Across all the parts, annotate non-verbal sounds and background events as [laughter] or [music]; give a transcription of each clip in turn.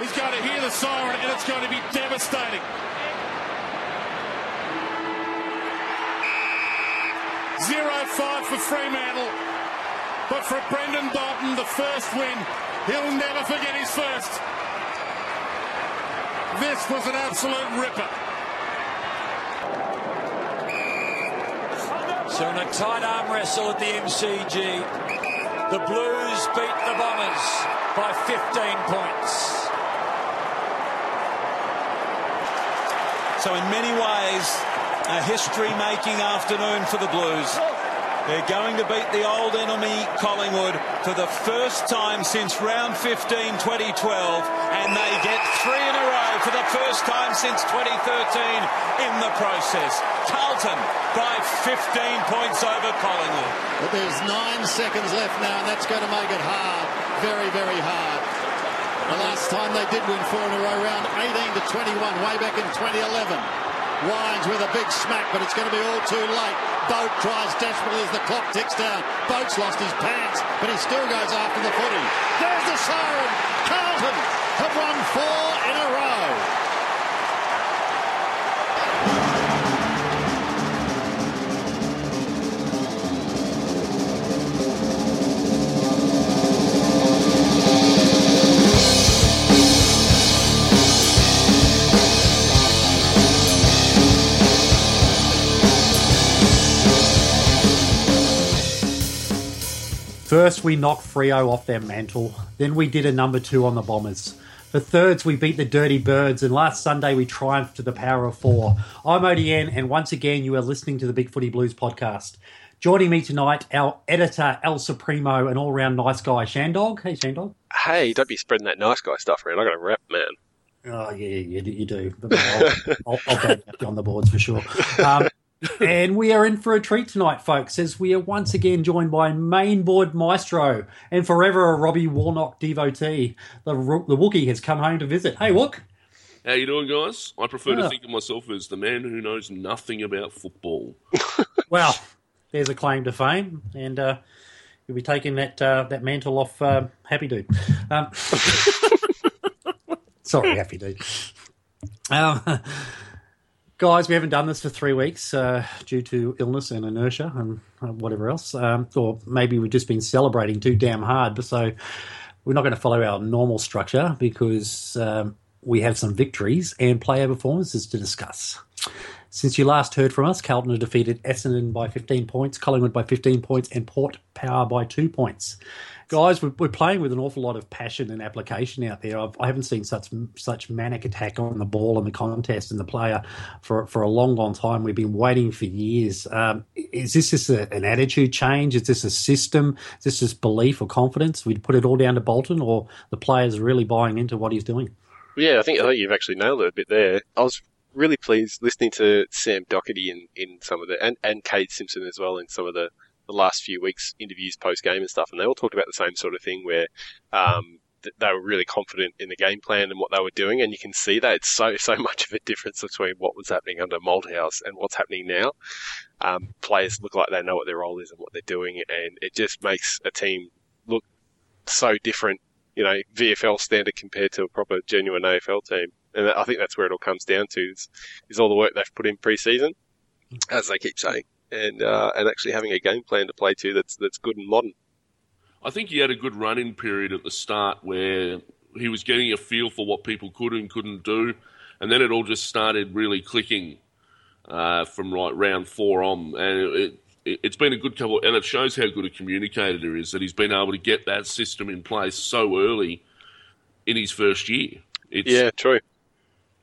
He's going to hear the siren and it's going to be devastating. Zero five for Fremantle. But for Brendan Bolton, the first win, he'll never forget his first. This was an absolute ripper. So in a tight arm wrestle at the MCG, the Blues beat the Bombers by 15 points. So in many ways, a history-making afternoon for the Blues. They're going to beat the old enemy Collingwood for the first time since round 15 2012 and they get three in a row for the first time since 2013 in the process. Carlton by 15 points over Collingwood. But there's nine seconds left now and that's going to make it hard. Very, very hard. The last time they did win four in a row, round 18 to 21, way back in 2011. Wines with a big smack, but it's going to be all too late. Boak tries desperately as the clock ticks down. Boak's lost his pants, but he still goes after the footy. There's the siren. Carlton have won four in a row. First, we knocked Freo off their mantle. Then we did a number two on the Bombers. For thirds, we beat the Dirty Birds, and last Sunday we triumphed to the power of four. I'm ODN, and once again, you are listening to the Big Footy Blues podcast. Joining me tonight, our editor, El Supremo, and all round nice guy, Shandog. Hey, Shandog. Hey, don't be spreading that nice guy stuff around. I got a rep, man. Oh, yeah, yeah, you, you do. I'll, I'll, I'll you on the boards for sure. Um, and we are in for a treat tonight, folks, as we are once again joined by mainboard maestro and forever a Robbie Warnock devotee. The, the Wookie has come home to visit. Hey, Wook. How you doing, guys? I prefer to think of myself as the man who knows nothing about football. [laughs] Well, there's a claim to fame, and uh, you'll be taking that uh, that mantle off uh, Happy Dude. Um, [laughs] sorry, Happy Dude. Um, [laughs] guys, we haven't done this for three weeks uh, due to illness and inertia and uh, whatever else, um, or maybe we've just been celebrating too damn hard. So we're not going to follow our normal structure because um, we have some victories and player performances to discuss. Since you last heard from us, Carlton have defeated Essendon by 15 points, Collingwood by 15 points, and Port Power by two points. Guys, we're, we're playing with an awful lot of passion and application out there. I've, I haven't seen such such manic attack on the ball and the contest and the player for for a long, long time. We've been waiting for years. Um, is this just a, an attitude change? Is this a system? Is this just belief or confidence? We'd put it all down to Bolton, or the players really buying into what he's doing? Yeah, I think I think you've actually nailed it a bit there. I was really pleased listening to Sam Docherty in, in some of the and, and Kade Simpson as well in some of the, the last few weeks interviews post game and stuff, and they all talked about the same sort of thing where um, th- they were really confident in the game plan and what they were doing, and you can see that it's so [laughs] so much of a difference between what was happening under Malthouse and what's happening now. Um, players look like they know what their role is and what they're doing, and it just makes a team look so different you know, VFL standard compared to a proper genuine AFL team. And I think that's where it all comes down to is, is all the work they've put in pre-season, as they keep saying, and uh, and actually having a game plan to play to that's that's good and modern. I think he had a good run-in period at the start where he was getting a feel for what people could and couldn't do, and then it all just started really clicking uh, from like round four on, and it, it, it's been a good couple, and it shows how good a communicator he is that he's been able to get that system in place so early in his first year. It's, Yeah, true.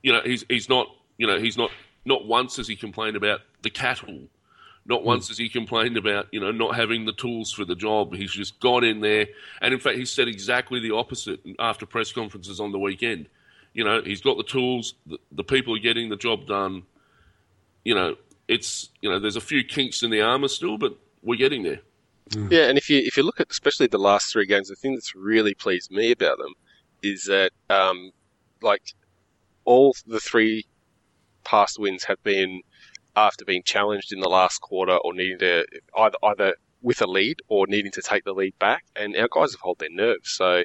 you know, he's he's not, you know, he's not not once has he complained about the cattle. Not once has he complained about, you know, not having the tools for the job. He's just got in there, and in fact, he said exactly the opposite after press conferences on the weekend. You know, he's got the tools. The, the people are getting the job done. You know, it's you know, there's a few kinks in the armor still, but we're getting there. Yeah, and if you if you look at especially the last three games, the thing that's really pleased me about them is that um, like all the three past wins have been after being challenged in the last quarter or needing to either either with a lead or needing to take the lead back, and our guys have held their nerves. So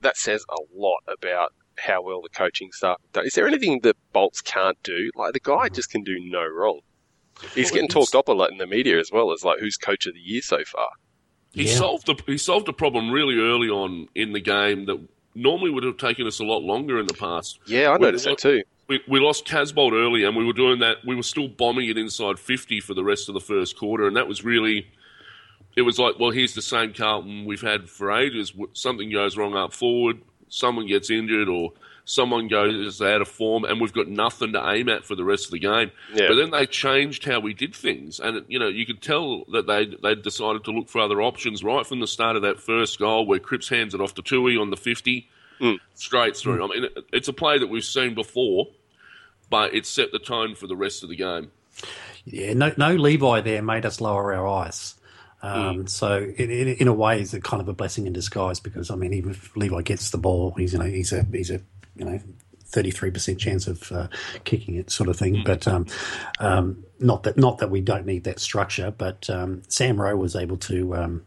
that says a lot about how well the coaching staff done. Is there anything that Bolts can't do? Like the guy just can do no wrong. He's Well, getting talked up a lot in the media as well as like who's coach of the year so far. He Yeah. solved the he solved a problem really early on in the game that normally would have taken us a lot longer in the past. Yeah, I We- noticed that too. We, we lost Casboult early, and we were doing that. We were still bombing it inside fifty for the rest of the first quarter, and that was really. It was like, well, here's the same Carlton we've had for ages. Something goes wrong up forward, someone gets injured, or someone goes out of form, and we've got nothing to aim at for the rest of the game. Yeah. But then they changed how we did things, and you know you could tell that they they decided to look for other options right from the start of that first goal, where Cripps hands it off to Tuohy on the fifty, hmm. straight through. I mean, it's a play that we've seen before, but it set the tone for the rest of the game. Yeah, no, no Levi there made us lower our eyes. Um, So, in, in, in a way, it's a kind of a blessing in disguise because I mean, even if Levi gets the ball, he's you know he's a he's a you know thirty three percent chance of uh, kicking it, sort of thing. But um, um, not that not that we don't need that structure, but um, Sam Rowe was able to.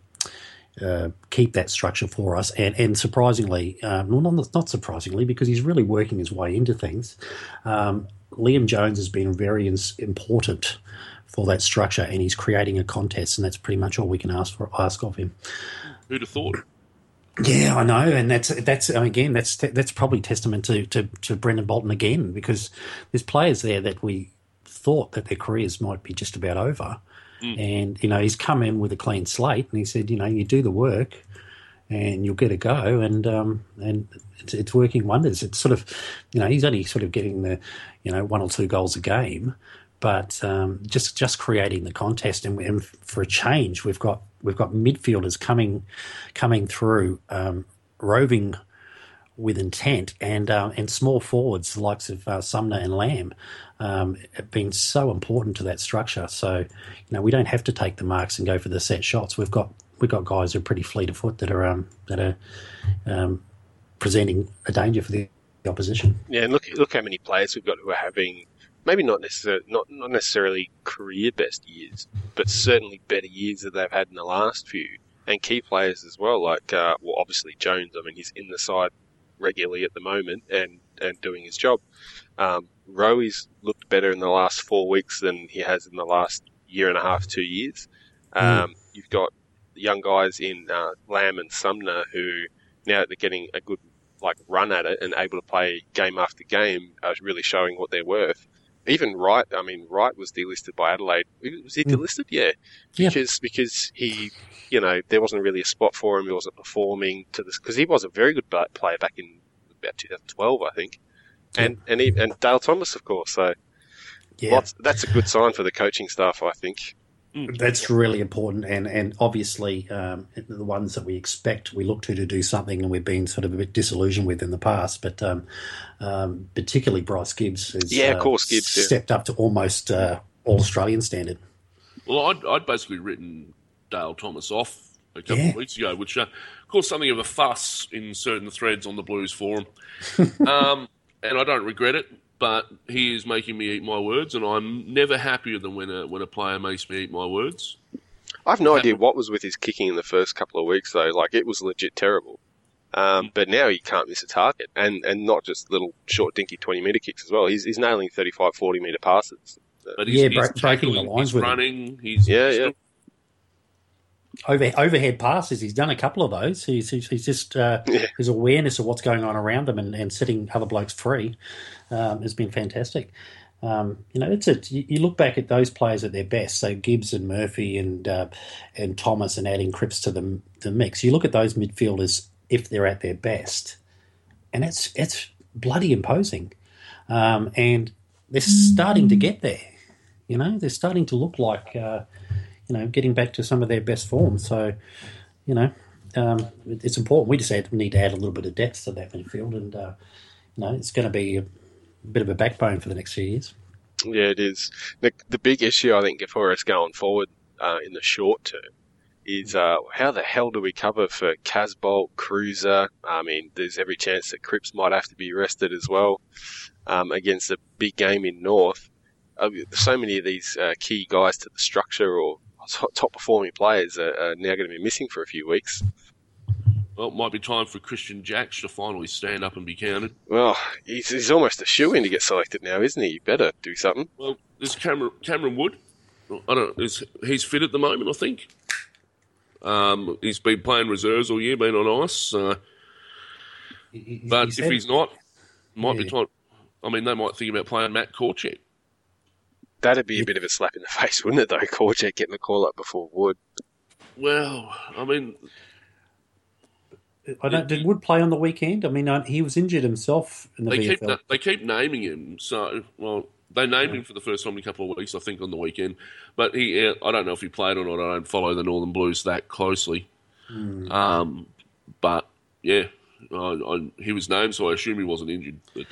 Uh, keep that structure for us, and and surprisingly, um, well, not not surprisingly, because he's really working his way into things. Um, Liam Jones has been very ins- important for that structure, and he's creating a contest, and that's pretty much all we can ask for ask of him. Who'd have thought? Yeah, I know, and that's that's again that's that's probably testament to, to to Brendan Bolton again because there's players there that we thought that their careers might be just about over, and you know he's come in with a clean slate and he said you know you do the work and you'll get a go and um, and it's, it's working wonders. It's sort of you know he's only sort of getting the you know one or two goals a game, but um, just just creating the contest and, and for a change we've got we've got midfielders coming coming through um, roving with intent and um, and small forwards the likes of uh, Sumner and Lamb um, have been so important to that structure. So you know we don't have to take the marks and go for the set shots. We've got we've got guys who are pretty fleet of foot that are um, that are um, presenting a danger for the opposition. Yeah, and look look how many players we've got who are having maybe not necessarily not, not necessarily career best years, but certainly better years that they've had in the last few. And key players as well, like uh, well, obviously Jones. I mean, he's in the side regularly at the moment and and doing his job. Um, Rowe's looked better in the last four weeks than he has in the last year and a half, two years. Um, You've got young guys in uh, Lamb and Sumner who now that they're getting a good like run at it and able to play game after game are really showing what they're worth. Even Wright, I mean, Wright was delisted by Adelaide. Was he hmm. delisted? Yeah, Yeah. because because he, you know, there wasn't really a spot for him. He wasn't performing to this because he was a very good player back in about 2012, I think, and and he, and Dale Thomas, of course. So Yeah, lots, that's a good sign for the coaching staff, I think. That's really important, and and obviously um, the ones that we expect, we look to to do something, and we've been sort of a bit disillusioned with in the past. But um, um, particularly Bryce Gibbs has Yeah, of course, Gibbs, yeah. stepped up to almost uh, all Australian standard. Well, I'd, I'd basically written Dale Thomas off a couple Yeah. of weeks ago, which uh, caused something of a fuss in certain threads on the Blues forum. [laughs] um, and I don't regret it, but he is making me eat my words, and I'm never happier than when a, when a player makes me eat my words. I have no idea what was with his kicking in the first couple of weeks, though. Like it was legit terrible. Um, but now he can't miss a target, and and not just little short, dinky twenty meter kicks as well. He's he's nailing 35, 40 meter passes. But he's, Yeah, he's break- breaking the lines he's with him. running, he's Yeah, he's yeah. Over, overhead passes, he's done a couple of those. He's, he's, he's just uh, Yeah. his awareness of what's going on around him and, and setting other blokes free um, has been fantastic. Um, you know, it's a, you you look back at those players at their best. So Gibbs and Murphy and uh, and Thomas and adding Cripps to the the mix. You look at those midfielders if they're at their best, and it's it's bloody imposing. Um, and they're starting to get there. You know, they're starting to look like uh, you know getting back to some of their best form. So, you know, um, it- it's important. We just need to add a little bit of depth to that midfield, and uh, you know, it's going to be a bit of a backbone for the next few years. Yeah, it is. The, the big issue I think for us going forward uh, in the short term is uh, how the hell do we cover for Casboult, Kreuzer? I mean, there's every chance that Cripps might have to be rested as well um, against a big game in North. Uh, so many of these uh, key guys to the structure or top performing players are, are now going to be missing for a few weeks. Well, it might be time for Kristian Jaksch to finally stand up and be counted. Well, he's, he's almost a shoe in to get selected now, isn't he? You better do something. Well, there's Cameron, Cameron Wood. I don't. Is, he's fit at the moment, I think. Um, he's been playing reserves all year, been on ice. Uh, He- but he's if he's not, might be time. I mean, they might think about playing Matt Korchek. That'd be a bit of a slap in the [laughs] face, wouldn't it, though? Korchek getting the call up before Wood. Well, I mean, I don't, did Wood play on the weekend? I mean, he was injured himself in the they keep they keep naming him. So, well, they named him for the first time in a couple of weeks, I think, on the weekend. But he, uh, I don't know if he played or not. I don't follow the Northern Blues that closely. Hmm. Um, but yeah, I, I, he was named, so I assume he wasn't injured. But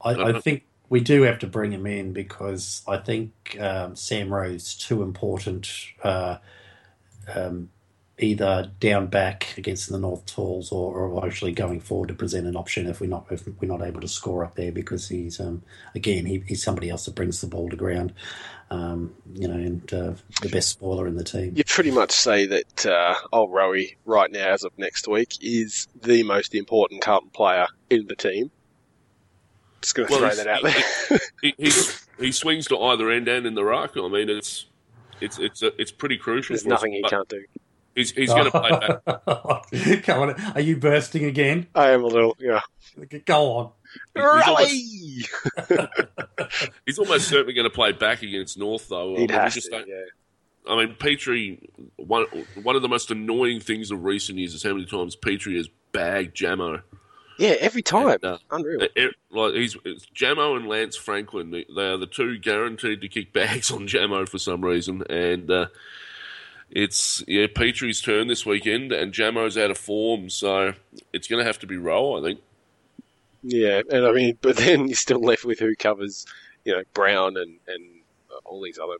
I, I think we do have to bring him in because I think um, Sam Rowe's too important. Uh, um, either down back against the North Tools or, or actually going forward to present an option if we're not if we're not able to score up there because he's um, again he, he's somebody else that brings the ball to ground, um, you know, and uh, the best spoiler in the team. You pretty much say that uh, old Rowie, right now, as of next week, is the most important Carlton player in the team. Just going to Well, throw that out there. he, he he swings to either end and in the ruck. I mean, it's it's it's uh, it's pretty crucial. There's for us, nothing he can't do. He's, he's going to play back. [laughs] Come on, are you bursting again? I am a little, yeah. Go on. He's almost, [laughs] he's almost certainly going to play back against North, though. I He'd mean, have just to, yeah. I mean, Petrie. One one of the most annoying things of recent years is how many times Petrie has bagged Jamo. Yeah, every time. And, uh, Unreal. It- like he's it's Jamo and Lance Franklin. They they are the two guaranteed to kick bags [laughs] on Jamo for some reason, and uh, it's yeah Petrie's turn this weekend, and Jamo's out of form, so it's going to have to be Rowe, I think. Yeah, and I mean, but then you're still left with who covers, you know, Brown and, and uh, all these other,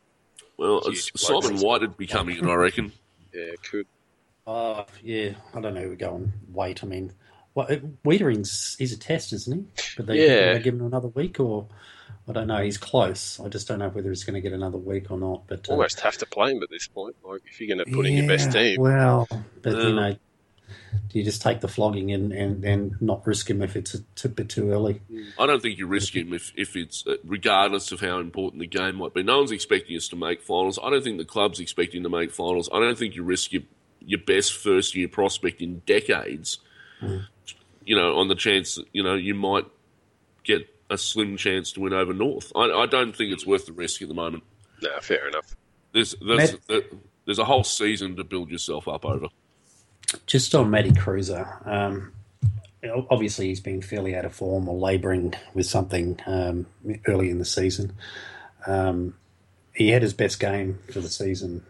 Well, Huge it's Simon. White would be coming in, I reckon. yeah, could. Uh, yeah, I don't know. We're going wait. I mean, what Weitering's he's a test, isn't he? But they Yeah. they give him another week, or I don't know. He's close. I just don't know whether he's going to get another week or not. But uh, Almost have to play him at this point. Like, if you're going to put in your best team. Well, but Yeah. you know, do you just take the flogging and, and, and not risk him if it's a, t- bit too early? I don't think you risk him if, if it's uh, regardless of how important the game might be. No one's expecting us to make finals. I don't think the club's expecting to make finals. I don't think you risk your your best first year prospect in decades. You know, on the chance you know you might get a slim chance to win over North. I, I don't think it's worth the risk at the moment. No, fair enough. There's there's, Matt- there's a whole season to build yourself up over. Just on Matty Kreuzer, um, obviously he's been fairly out of form or labouring with something um, early in the season. Um, he had his best game for the season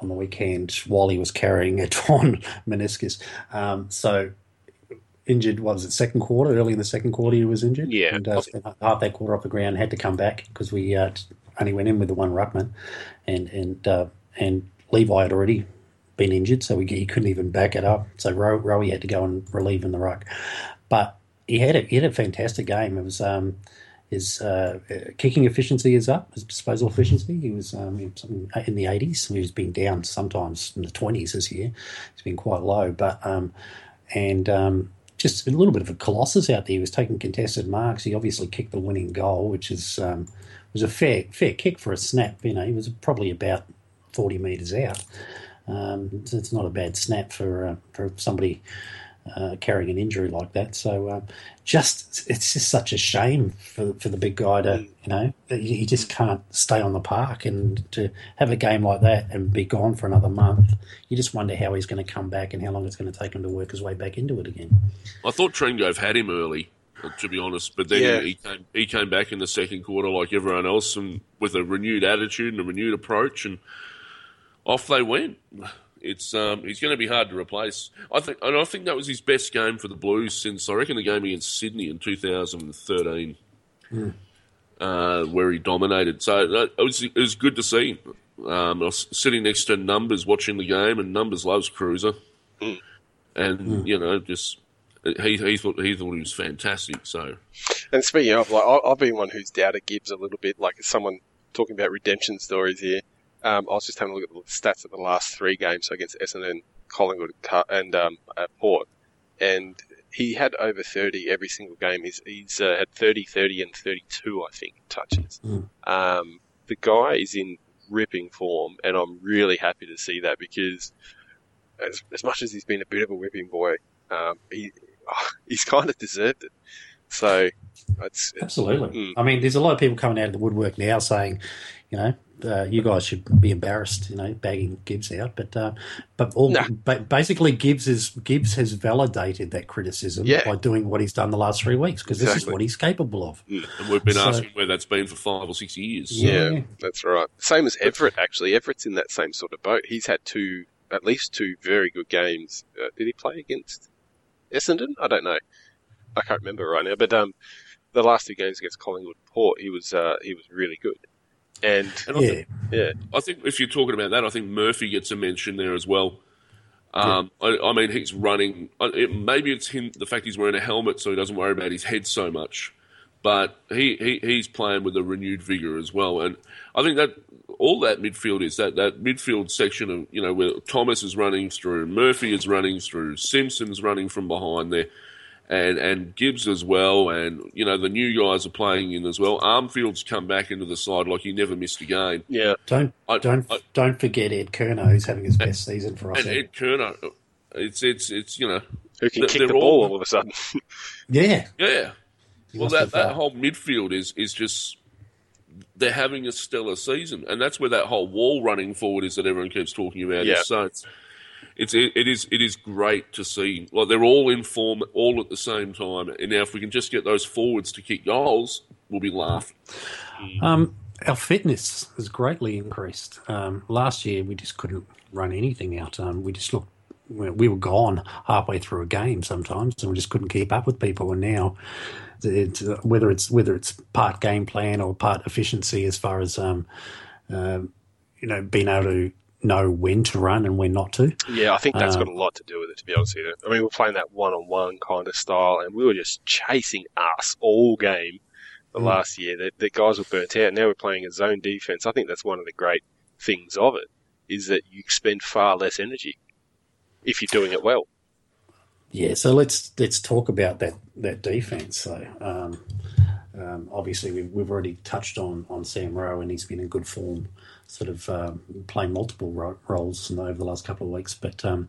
on the weekend while he was carrying [laughs] a torn meniscus. Um, so injured, what was it, second quarter? Early in the second quarter, he was injured. Yeah. And uh, spent half that quarter off the ground, had to come back because we uh, only went in with the one ruckman. And, and, uh, and Levi had already been injured, so we, he couldn't even back it up. So Rowe, Rowie had to go and relieve in the ruck. But he had a, he had a fantastic game. It was um, his uh, uh, kicking efficiency is up, his disposal efficiency. He was um, in in the 80s. He's been down sometimes in the 20s this year. He's been quite low, but um, and um, just a little bit of a colossus out there. He was taking contested marks. He obviously kicked the winning goal, which is um, was a fair fair kick for a snap. You know, he was probably about 40 metres out. Um, so it's not a bad snap for uh, for somebody uh, carrying an injury like that. So um, just it's just such a shame for for the big guy to you know he he just can't stay on the park and to have a game like that and be gone for another month. You just wonder how he's going to come back and how long it's going to take him to work his way back into it again. I thought Trengove had him early, to be honest, but then Yeah. he came he came back in the second quarter like everyone else, and with a renewed attitude and a renewed approach, and off they went. It's um, he's going to be hard to replace. I think, and I think that was his best game for the Blues since I reckon the game against Sydney in 2013, uh, where he dominated. So that, it was it was good to see. Um, I was sitting next to Numbers watching the game, and Numbers loves Kreuzer, and you know just he he thought he thought he was fantastic. So And speaking of, like, I- I've been one who's doubted Gibbs a little bit. Like, someone talking about redemption stories here, um, I was just having a look at the stats of the last three games so against Essendon, Collingwood and um, at Port, and he had over 30 every single game. He's, he's uh, had 30, 30, and 32, I think, touches. Mm. Um, the guy is in ripping form, and I'm really happy to see that because as, as much as he's been a bit of a whipping boy, um, he [laughs] he's kind of deserved it. So it's, it's Absolutely. Mm. I mean, there's a lot of people coming out of the woodwork now saying, you know, uh, you guys should be embarrassed, you know, bagging Gibbs out. But uh, but all Nah. ba- basically Gibbs is Gibbs has validated that criticism Yeah. by doing what he's done the last three weeks because this is what he's capable of. And we've been So- asking where that's been for five or six years. Yeah. Yeah, that's right. Same as Everitt, actually. Everitt's in that same sort of boat. He's had two, at least two very good games. Uh, did he play against Essendon? I don't know. I can't remember right now. But um, the last two games against Collingwood Port, he was uh, he was really good. And And I Yeah, think, yeah, I think if you're talking about that, I think Murphy gets a mention there as well. Um, I, I mean, he's running. It, maybe it's him. The fact he's wearing a helmet, so he doesn't worry about his head so much. But he, he he's playing with a renewed vigor as well, and I think that all that midfield is that that midfield section of you know where Thomas is running through, Murphy is running through, Simpson's running from behind there, and and Gibbs as well, and you know the new guys are playing in as well. Armfield's come back into the side like he never missed a game. yeah, don't I- don't I- don't forget Ed Curnow who's having his best season for us. And Ed Curnow, it's it's it's you know, who can kick the ball all- all of a sudden? yeah, yeah. He Well, that that whole midfield is is just they're having a stellar season, and that's where that whole wall running forward is that everyone keeps talking about. Yeah. Is so it's it's it, it is it is great to see. Like they're all in form, all at the same time. And now, if we can just get those forwards to kick goals, we'll be laughing. Um, our fitness has greatly increased. Um, last year, we just couldn't run anything out. Um, we just looked, we we were gone halfway through a game sometimes, and we just couldn't keep up with people. And now, it's, uh, whether it's whether it's part game plan or part efficiency, as far as um, um, you know, being able to know when to run and when not to. Yeah, I think that's Um, got a lot to do with it, to be honest with you. I mean, we're playing that one on one kind of style, and we were just chasing us all game the Mm. last year. The, the guys were burnt out. Now we're playing a zone defense. I think that's one of the great things of it, is that you expend far less energy if you're doing it well. Yeah, so let's let's talk about that that defense. So um, um, obviously we've, we've already touched on on Sam Rowe, and he's been in good form, sort of um, playing multiple ro- roles in- over the last couple of weeks. But um,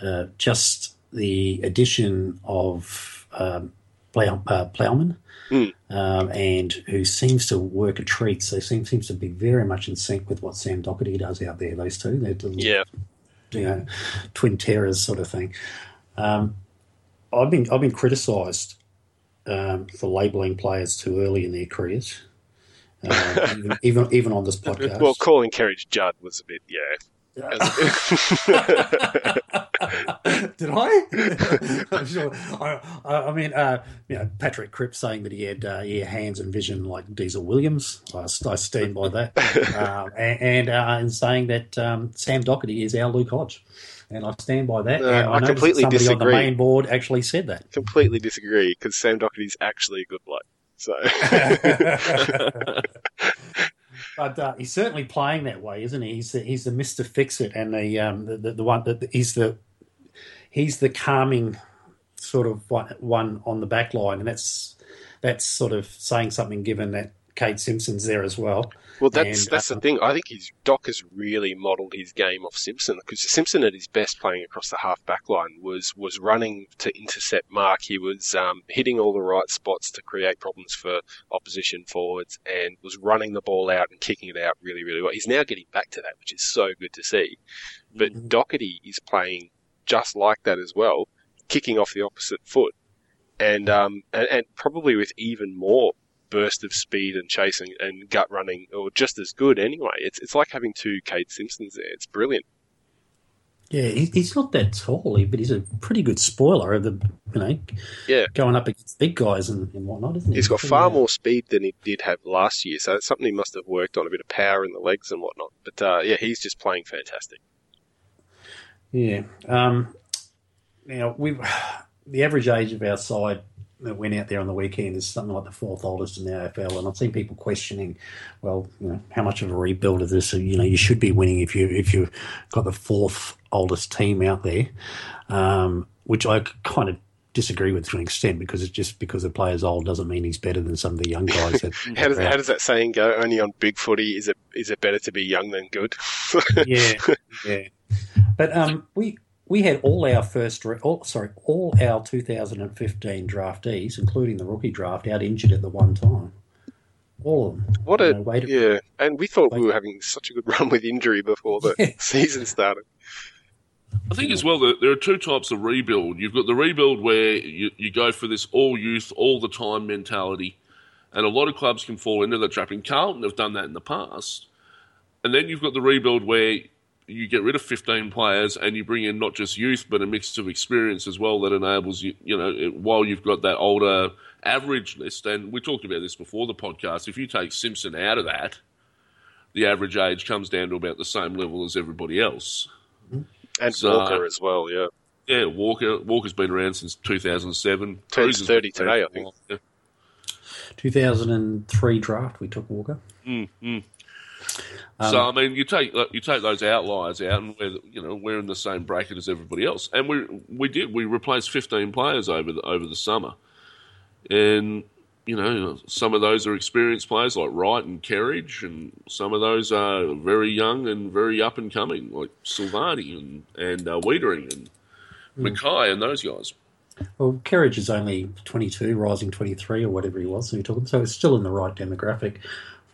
uh, just the addition of um, Plow, uh, Plowman, Mm. um, and who seems to work a treat. So seems seems to be very much in sync with what Sam Docherty does out there. Those two, they're the- Yeah, you know, twin terrors sort of thing. Um, I've been I've been criticised um, for labelling players too early in their careers, uh, even, even even on this podcast. well, calling Kerridge Judd was a bit, yeah. [laughs] Did I? [laughs] I'm sure. I, I I mean, uh, you know, Patrick Cripps saying that he had uh, ear, hands, and vision like Diesel Williams. I, I stand by that. [laughs] um, and and, uh, and saying that um, Sam Docherty is our Luke Hodge. And I stand by that. No, and I noticed completely somebody on the disagree. main board actually said that. Completely disagree, because Sam Docherty's actually a good bloke. So, [laughs] but uh, he's certainly playing that way, isn't he? He's the, he's the Mister Fix It, and the um the, the, the one that he's the he's the calming sort of one, on the back line, and that's that's sort of saying something given that Kade Simpson's there as well. Well, that's And, that's uh, the thing. I think he's Doc has really modelled his game off Simpson because Simpson at his best playing across the half back line was was running to intercept Mark. He was um, hitting all the right spots to create problems for opposition forwards and was running the ball out and kicking it out really really well. He's now getting back to that, which is so good to see. But Mhm. Docherty is playing just like that as well, kicking off the opposite foot, and um and, and probably with even more burst of speed and chasing and gut running, or just as good anyway. It's it's like having two Kade Simpsons there. It's brilliant. Yeah, he's not that tall, but he's a pretty good spoiler of the you know Yeah. going up against big guys and, and whatnot, isn't he? He's got far uh, more speed than he did have last year, so it's something he must have worked on a bit of power in the legs and whatnot. But uh, yeah, he's just playing fantastic. Yeah. Um, now we've [sighs] the average age of our side that went out there on the weekend is something like the fourth oldest in the AFL, and I've seen people questioning, well, you know, how much of a rebuild is this? You know, you should be winning if you if you've got the fourth oldest team out there, um, which I kind of disagree with to an extent because it's just because a player's old doesn't mean he's better than some of the young guys. That, [laughs] how, does, how does that saying go? Only on big footy is it is it better to be young than good? yeah, [laughs] yeah. But um, we we had all our first, all, sorry, all our 2015 draftees, including the rookie draft, out injured at the one time. All of them. What a know, yeah, and we thought we were having such a good run with injury before the yeah. [laughs] season started. I think as well that there are two types of rebuild. You've got the rebuild where you, you go for this all youth, all the time mentality, and a lot of clubs can fall into that trap. And Carlton have done that in the past. And then you've got the rebuild where you get rid of 15 players and you bring in not just youth but a mix of experience as well that enables you you know while you've got that older average list. And we talked about this before the podcast. If you take Simpson out of that the average age comes down to about the same level as everybody else. And so, Walker as well yeah. Yeah Walker Walker's been around since 2007 turns 30 today I think. yeah. 2003 draft we took Walker. Mm, mm. Um, so I mean, you take you take those outliers out, and we're you know we're in the same bracket as everybody else, and we we did we replaced fifteen players over the over the summer, and you know some of those are experienced players like Wright and Kerridge, and some of those are very young and very up and coming like Silvagni and and uh, Weitering and mm. McKay and those guys. Well, Kerridge is only 22, rising 23 or whatever he was. So, talking, so it's still in the right demographic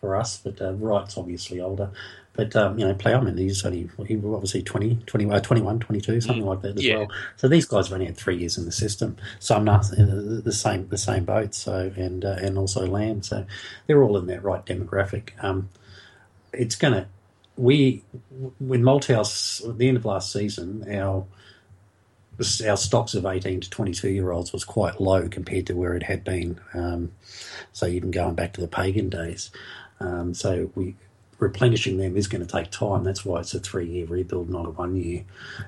for us, but uh, Wright's obviously older. But, um, you know, Plowman, he's only, he was obviously 20, 20 uh, 21, 22, something mm. like that as yeah. well. So these guys have only had three years in the system. So I'm not in the same the same boat, so and uh, and also Lamb. So they're all in that right demographic. Um, it's going to, we, when Malthouse, at the end of last season, our our stocks of 18 to 22 year olds was quite low compared to where it had been. Um, so even going back to the pagan days. Um, so we replenishing them is going to take time. That's why it's a three year rebuild, not a one year.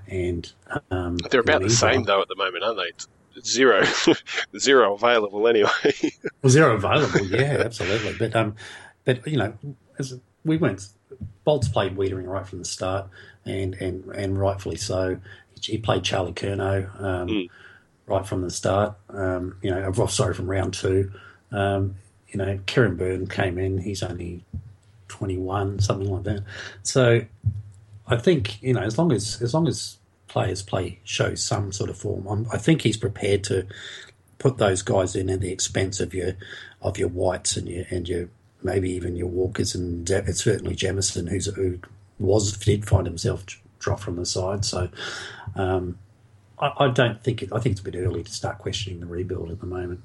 And um, they're about the same though at the moment, aren't they? Zero, [laughs] zero available anyway. [laughs] well, zero available, yeah, absolutely. But um, but you know, as we went, Bolts played Weitering right from the start, and and and rightfully so. He played Charlie Curnow um, mm. right from the start. Um, you know, sorry, from round two. Um, you know, Kieran Byrne came in. He's only 21, something like that. So I think, you know, as long as, as long as players play, show some sort of form, I'm, i think he's prepared to put those guys in at the expense of your, of your whites and your, and your, maybe even your walkers and it's certainly Jamison, who's, who was, did find himself drop from the side. So, um, I, I don't think it, I think it's a bit early to start questioning the rebuild at the moment.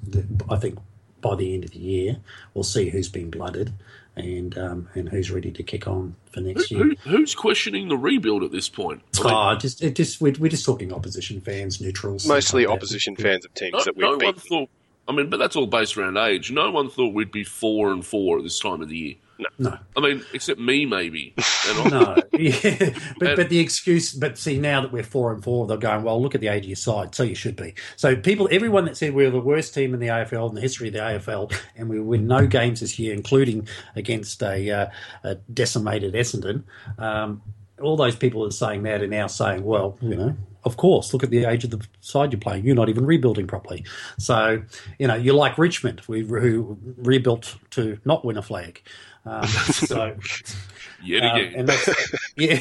I think by the end of the year, we'll see who's been blooded and um, and who's ready to kick on for next who, year. Who, who's questioning the rebuild at this point? I oh, just just we're, we're, just talking opposition fans, neutrals, mostly opposition fans of teams no, that we've no beaten. One thought, I mean, but that's all based around age. No one thought we'd be four and four at this time of the year. No. no. I mean, except me, maybe. no. [laughs] [laughs] Yeah. But, but the excuse, but see, now that we're four and four, they're going, well, look at the age of your side. So you should be. So people, everyone that said we are the worst team in the AFL, in the history of the AFL, and we win no games this year, including against a, uh, a decimated Essendon, um, all those people that are saying that are now saying, well, you know, of course, look at the age of the side you're playing. You're not even rebuilding properly. So, you know, you're like Richmond, we, who rebuilt to not win a flag. Um, so, [laughs] yet um, again, and that's, [laughs] yeah,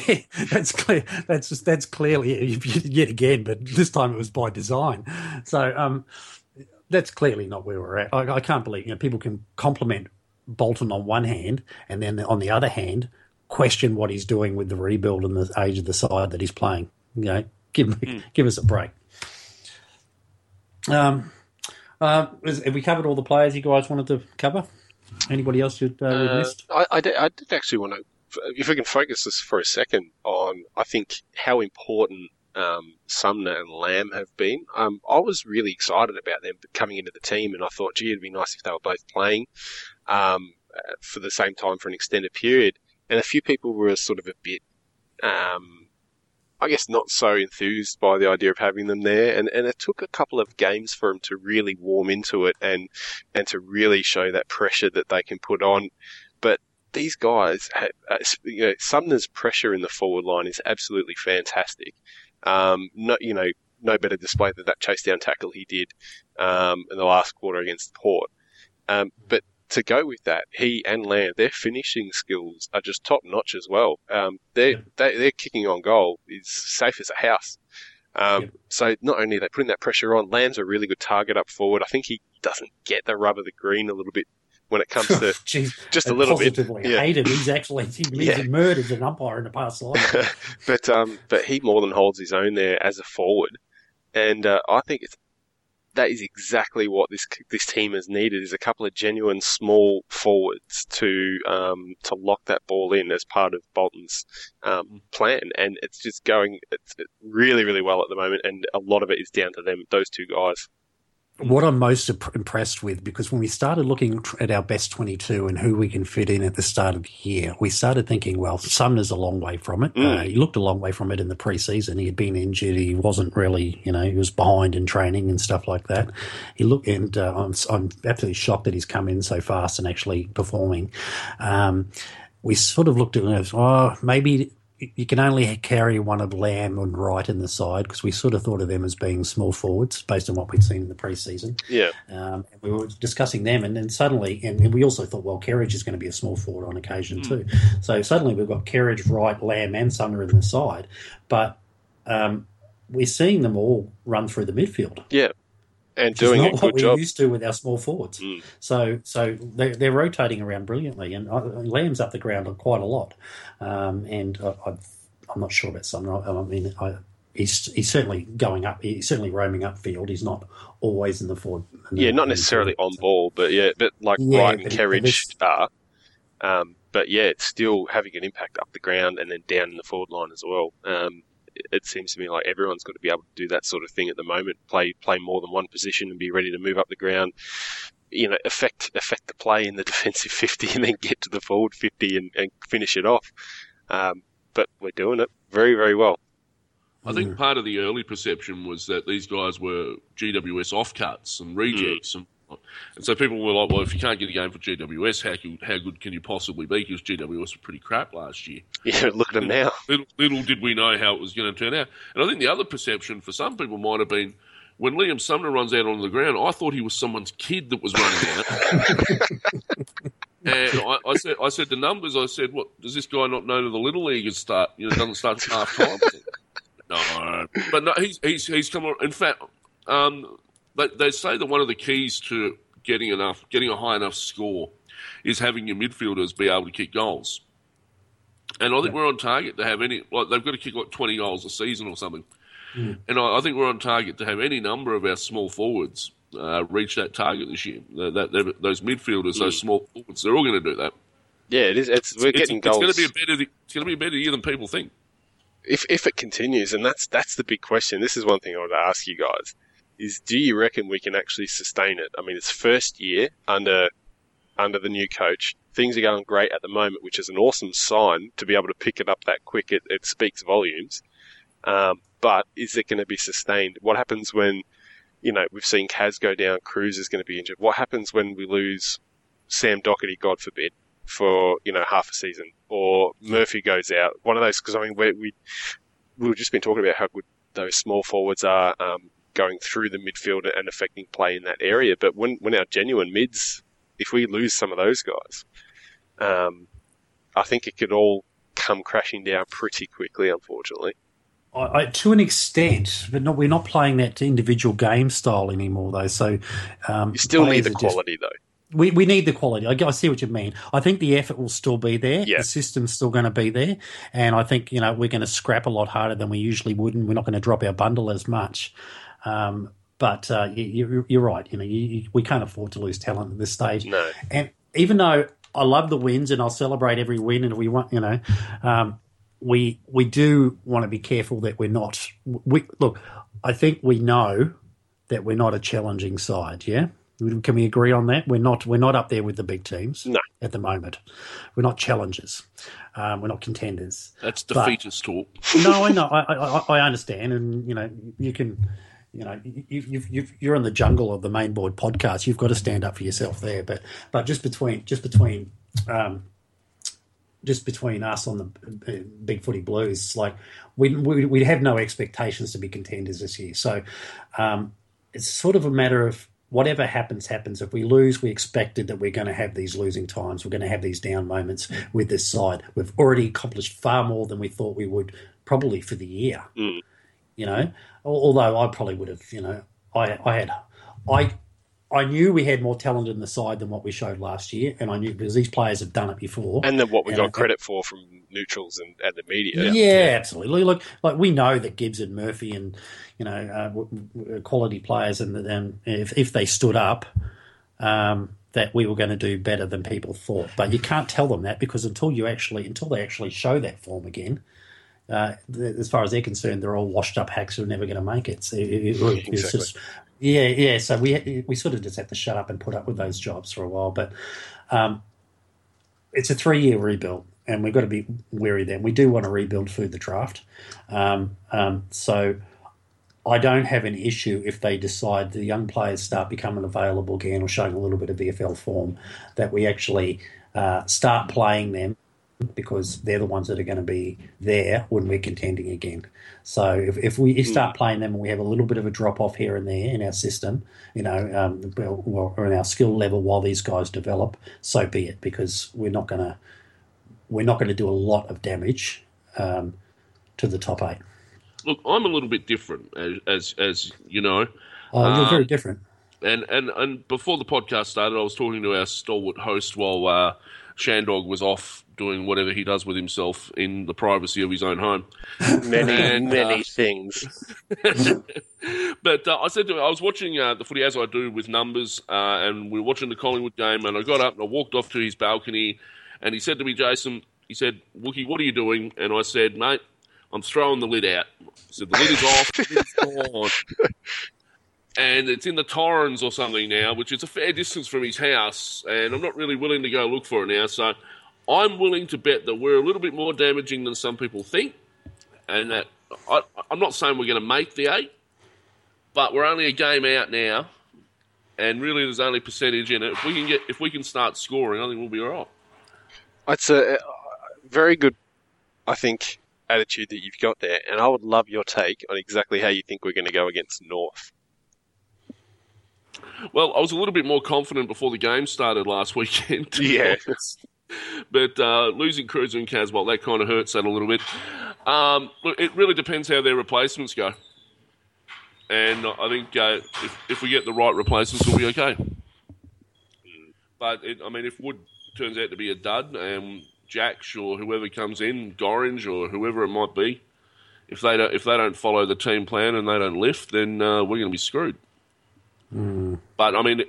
that's clear. That's just, that's clearly yet again, but this time it was by design. So, um, that's clearly not where we're at. I, I can't believe you know people can compliment Bolton on one hand, and then on the other hand, question what he's doing with the rebuild and the age of the side that he's playing. You know, give mm. give us a break. Um, uh, have we covered all the players you guys wanted to cover? Anybody else you'd uh, uh, missed? I, I, did, I did actually want to, if we can focus this for a second on, I think how important um, Sumner and Lamb have been. Um, I was really excited about them coming into the team, and I thought, gee, it'd be nice if they were both playing um, for the same time for an extended period. And a few people were sort of a bit um, I guess, not so enthused by the idea of having them there, and, and it took a couple of games for them to really warm into it and and to really show that pressure that they can put on. But these guys, have, uh, you know, Sumner's pressure in the forward line is absolutely fantastic. Um, no, you know, no better display than that chase down tackle he did um, in the last quarter against Port. Um, but to go with that, he and Lamb, their finishing skills are just top notch as well. Um, they're, yep. they, are kicking on goal is safe as a house. Um, yep. So not only are they putting that pressure on, Lamb's a really good target up forward. I think he doesn't get the rub of the green a little bit when it comes [laughs] to Jeez, just a little positively bit. Yeah. Hate him. He's actually he, yeah. murdered an umpire in the past [laughs] life. but um, but he more than holds his own there as a forward, and uh, I think it's that is exactly what this this team has needed is a couple of genuine small forwards to um, to lock that ball in as part of Bolton's um, plan, and it's just going it's really really well at the moment, and a lot of it is down to them those two guys what I'm most impressed with, because when we started looking at our best 22 and who we can fit in at the start of the year, we started thinking, well, Sumner's a long way from it. Mm. Uh, he looked a long way from it in the preseason. He had been injured. He wasn't really, you know, he was behind in training and stuff like that. He looked, and uh, I'm, I'm absolutely shocked that he's come in so fast and actually performing. Um, we sort of looked at it as, oh, maybe you can only carry one of Lamb and Wright in the side because we sort of thought of them as being small forwards based on what we'd seen in the preseason. Yeah. Um, we were discussing them, and then suddenly, and, we also thought, well, Kerridge is going to be a small forward on occasion mm. too. So suddenly we've got Kerridge, Wright, Lamb, and Sumner in the side, but um, we're seeing them all run through the midfield. Yeah and doing not a good what job. we used to with our small forwards. Mm. So, so they're, they're, rotating around brilliantly, and uh, Lamb's up the ground quite a lot. Um, and I, I, I'm not sure about Sumner. I mean, I, he's he's certainly going up. He's certainly roaming upfield. He's not always in the forward. In yeah, not necessarily on ball, but yeah, but like yeah, Wright and Kerridge are. Um, but yeah, it's still having an impact up the ground and then down in the forward line as well. Um, it seems to me like everyone's got to be able to do that sort of thing at the moment. Play play more than one position and be ready to move up the ground. You know, affect affect the play in the [laughs] defensive fifty and then get to the forward fifty and, and finish it off. Um, but we're doing it very, very well. I think part of the early perception was that these guys were GWS offcuts and rejects, mm. and, and so people were like, "Well, if you can't get a game for GWS, how good, how good can you possibly be?" Because GWS were pretty crap last year. Yeah, [laughs] look at them now. Little, little did we know how it was going to turn out. And I think the other perception for some people might have been when Liam Sumner runs out on the ground, I thought he was someone's kid that was running out. [laughs] And I, I, said, I said the numbers. I said, "What does this guy not know that the little leaguers start? You know, doesn't start at half time." [laughs] no, but no, he's he's he's come on. In fact, um, they, they say that one of the keys to getting enough, getting a high enough score, is having your midfielders be able to kick goals. And I think yeah. we're on target to have any. Like they've got to kick like twenty goals a season or something. Mm. And I, I, think we're on target to have any number of our small forwards uh, reach that target this year. That, that those midfielders, mm. those small forwards, they're all going to do that. Yeah, it is. It's we're it's, getting it's, goals. It's going to be a better. It's going to be a better year than people think. If if it continues, and that's that's the big question. This is one thing I want to ask you guys: is do you reckon we can actually sustain it? I mean, it's first year under under the new coach. Things are going great at the moment, which is an awesome sign to be able to pick it up that quick. It, it speaks volumes. Um, but is it going to be sustained? What happens when you know, we've seen Kaz go down, Cruz is going to be injured. What happens when we lose Sam Docherty, God forbid, for, you know, half a season? Or Murphy goes out? One of those, because I mean, we, we, we've just been talking about how good those small forwards are um, going through the midfield and affecting play in that area. But when, when our genuine mids, if we lose some of those guys, um, I think it could all come crashing down pretty quickly, unfortunately. I, to an extent, but not, we're not playing that individual game style anymore, though. So um, you still need the quality, just, though. We, we need the quality. I, I, see what you mean. I think the effort will still be there. Yeah. The system's still going to be there, and I think you know we're going to scrap a lot harder than we usually would, and we're not going to drop our bundle as much. Um, but uh, you, are right. You know, you, you, we can't afford to lose talent at this stage. No. And even though I love the wins and I'll celebrate every win, and we want, you know, um, we we do want to be careful that we're not. We look. I think we know that we're not a challenging side. Yeah. Can we agree on that? We're not we're not up there with the big teams No. at the moment. We're not challengers. Um, we're not contenders. That's But- defeatist talk. no, I know. I, I, I understand, and you know, you can, you know, you, you're in the jungle of the main board podcast. You've got to stand up for yourself there. But but just between just between um, just between us on the uh, Big Footy Blues, like we we we have no expectations to be contenders this year. So um, it's sort of a matter of whatever happens, happens. If we lose, we expected that we're going to have these losing times. We're going to have these down moments with this side. We've already accomplished far more than we thought we would, probably for the year. You know, although I probably would have, you know, I I had I. I knew we had more talent in the side than what we showed last year, and I knew because these players have done it before. And then what we And got think- credit for from neutrals and, and the media. Yeah, absolutely. Look, like we know that Gibbs and Murphy and you know uh, w- w- quality players, and and if if they stood up, um, that we were going to do better than people thought. But you can't tell them that because until you actually until they actually show that form again. Uh, th- as far as they're concerned, they're all washed up hacks who are never going to make it. So it- it- it's Exactly. just, yeah, yeah. So we we sort of just have to shut up and put up with those jobs for a while. But um, it's a three year rebuild, and we've got to be wary then. We do want to rebuild through the draft. Um, um, so I don't have an issue if they decide the young players start becoming available again or showing a little bit of VFL form that we actually uh, start playing them because they're the ones that are going to be there when we're contending again. So if, if we start playing them and we have a little bit of a drop off here and there in our system, you know, um, well, or in our skill level while these guys develop, so be it because we're not going to we're not going to do a lot of damage um, to the top eight. Look, I'm a little bit different, as as, as you know. Oh, you're Um, very different. And, and and before the podcast started, I was talking to our stalwart host while uh, Shandog was off doing whatever he does with himself in the privacy of his own home. Many, And, many uh, things. [laughs] But uh, I said to him, I was watching uh, the footy as I do with numbers, uh, and we were watching the Collingwood game, and I got up and I walked off to his balcony, and he said to me, Jason, he said, Wookie, what are you doing? And I said, mate, I'm throwing the lid out. I said, the lid is off, the lid is gone. [laughs] And it's in the Torrens or something now, which is a fair distance from his house, and I'm not really willing to go look for it now. So I'm willing to bet that we're a little bit more damaging than some people think, and that I, I'm not saying we're going to make the eight, but we're only a game out now, and really there's only percentage in it. If we can get, if we can start scoring, I think we'll be all right. A, a very good, I think, attitude that you've got there, and I would love your take on exactly how you think we're going to go against North. Well, I was a little bit more confident before the game started last weekend. [laughs] Yeah. But uh, losing Kreuzer and Casboult, that kind of hurts that a little bit. Um, look, it really depends how their replacements go. And I think uh, if, if we get the right replacements, we'll be okay. But, it, I mean, if Wood turns out to be a dud, and Jaksch or whoever comes in, Gorringe or whoever it might be, if they don't, if they don't follow the team plan and they don't lift, then uh, we're going to be screwed. But I mean,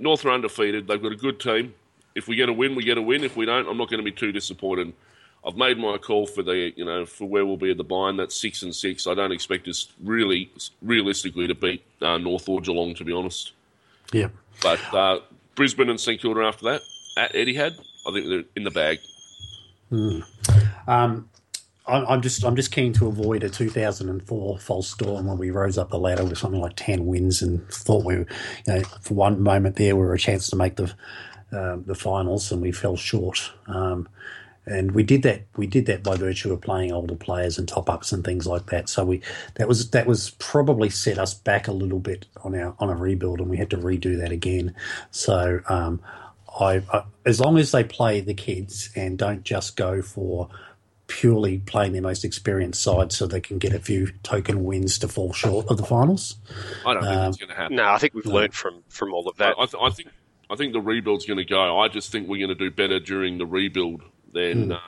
North are undefeated. They've got a good team. If we get a win, we get a win. If we don't, I'm not going to be too disappointed. I've made my call for the you know for where we'll be at the bind. That's six and six. I don't expect us really realistically to beat uh, North or Geelong, to be honest. Yeah. But uh, Brisbane and St Kilda after that at Etihad, I think they're in the bag. Um, I'm just I'm just keen to avoid a 2004 false storm when we rose up the ladder with something like 10 wins and thought we, were, you know, for one moment there we were a chance to make the uh, the finals and we fell short. Um, and we did that. We did that by virtue of playing older players and top ups and things like that. So we that was that was probably set us back a little bit on our on a rebuild, and we had to redo that again. So um, I, I as long as they play the kids and don't just go for purely playing their most experienced side so they can get a few token wins to fall short of the finals. I don't think Um, that's going to happen. No, I think we've learned from, from all of that. I, th- I think I think the rebuild's going to go. I just think we're going to do better during the rebuild than uh,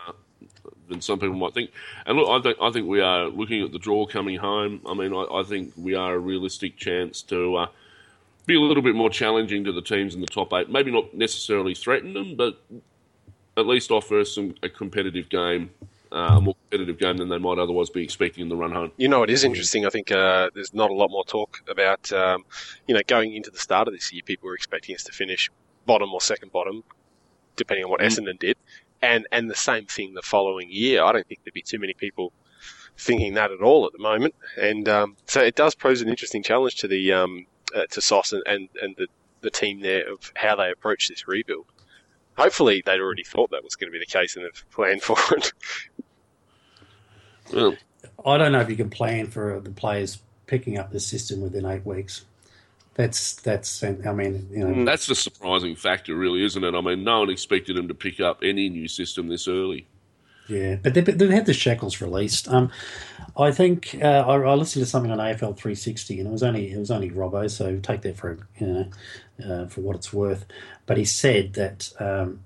than some people might think. And look, I think I think we are looking at the draw coming home. I mean, I, I think we are a realistic chance to uh, be a little bit more challenging to the teams in the top eight. Maybe not necessarily threaten them, but at least offer some a competitive game uh, a more competitive game than they might otherwise be expecting in the run home. You know, it is interesting. I think uh, there's not a lot more talk about, um, you know, going into the start of this year, people were expecting us to finish bottom or second bottom, depending on what Mm. Essendon did, and and the same thing the following year. I don't think there'd be too many people thinking that at all at the moment, and um, so it does pose an interesting challenge to the um, uh, to Sauce and, and and the the team there of how they approach this rebuild. Hopefully, they'd already thought that was going to be the case and have planned for it. [laughs] Well, I don't know if you can plan for the players picking up the system within eight weeks. That's that's. I mean, you know, mm. that's the surprising factor, really, isn't it? I mean, no one expected them to pick up any new system this early. Yeah, but they, they had the shackles released. Um, I think uh, I, I listened to something on AFL 360, and it was only it was only Robbo, so take that for you know uh, for what it's worth. But he said that um,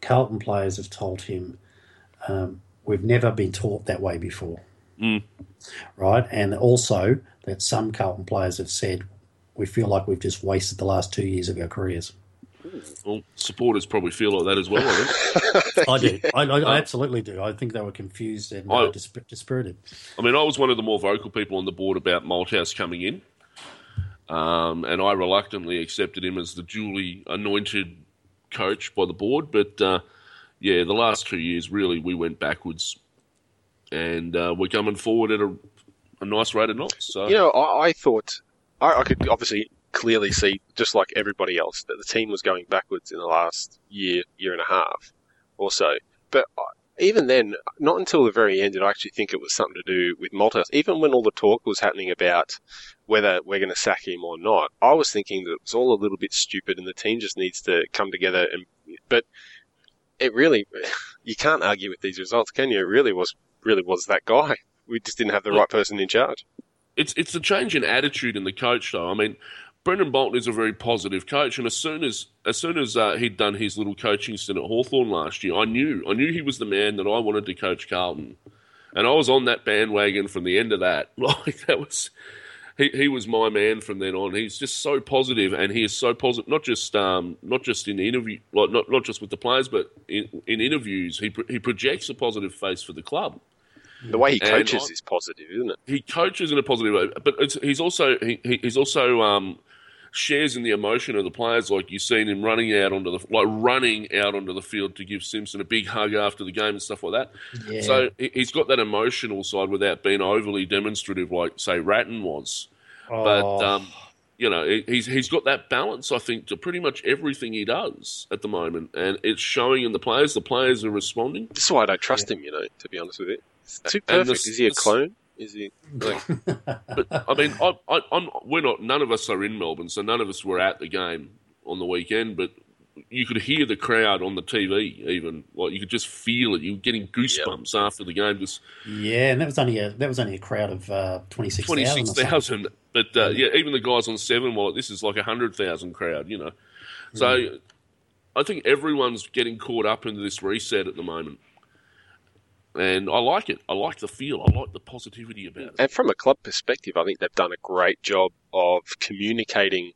Carlton players have told him um, we've never been taught that way before, Mm. right? And also that some Carlton players have said we feel like we've just wasted the last two years of our careers. Well, supporters probably feel like that as well. I think. [laughs] I do. I, I, I absolutely do. I think they were confused and I- uh, disp- dispirited. I mean, I was one of the more vocal people on the board about Malthouse coming in, um, and I reluctantly accepted him as the duly anointed coach by the board. But uh, yeah, the last two years, really, we went backwards, and uh, we're coming forward at a, a nice rate of knots. So You know, I, I thought I, I could obviously clearly see, just like everybody else, that the team was going backwards in the last year, year and a half or so. But uh, even then, not until the very end did I actually think it was something to do with Malthouse. Even when all the talk was happening about whether we're going to sack him or not, I was thinking that it was all a little bit stupid and the team just needs to come together. And but it really, [sighs] you can't argue with these results, can you? It really was, really was that guy. We just didn't have the right person in charge. it's it's a change in attitude in the coach, though. I mean, Brendon Bolton is a very positive coach, and as soon as as soon as uh, he'd done his little coaching stint at Hawthorn last year, I knew I knew he was the man that I wanted to coach Carlton, and I was on that bandwagon from the end of that. [laughs] Like that was. He, he was my man from then on. He's just so positive, and he is so positive. Not just um, not just in interview, like not not just with the players, but in, in interviews. He he projects a positive face for the club The way he coaches I- is positive, isn't it? he coaches in a positive way, but it's, he's also he, he- he's also um, shares in the emotion of the players. Like you've seen him running out onto the like running out onto the field to give Simpson a big hug after the game and stuff like that. Yeah. So he- he's got that emotional side without being overly demonstrative, like say Ratten was. But Oh. um, you know, he- he's he's got that balance. I think to pretty much everything he does at the moment, and it's showing in the players. The players are responding. This is why I don't trust him, you know, to be honest with you. It's too perfect. the- is he a clone? Is he like [laughs] But I mean, I, I, I'm, we're not. None of us are in Melbourne, so none of us were at the game on the weekend. But you could hear the crowd on the TV. Even like you could just feel it. You were getting goosebumps after the game. Just Yeah, and that was only a that was only a crowd of uh, twenty six twenty thousand. six thousand. But uh, yeah, even the guys on seven were like, "This is like a hundred thousand crowd," you know. So I think everyone's getting caught up into this reset at the moment. And I like it. I like the feel. I like the positivity about it. And from a club perspective, I think they've done a great job of communicating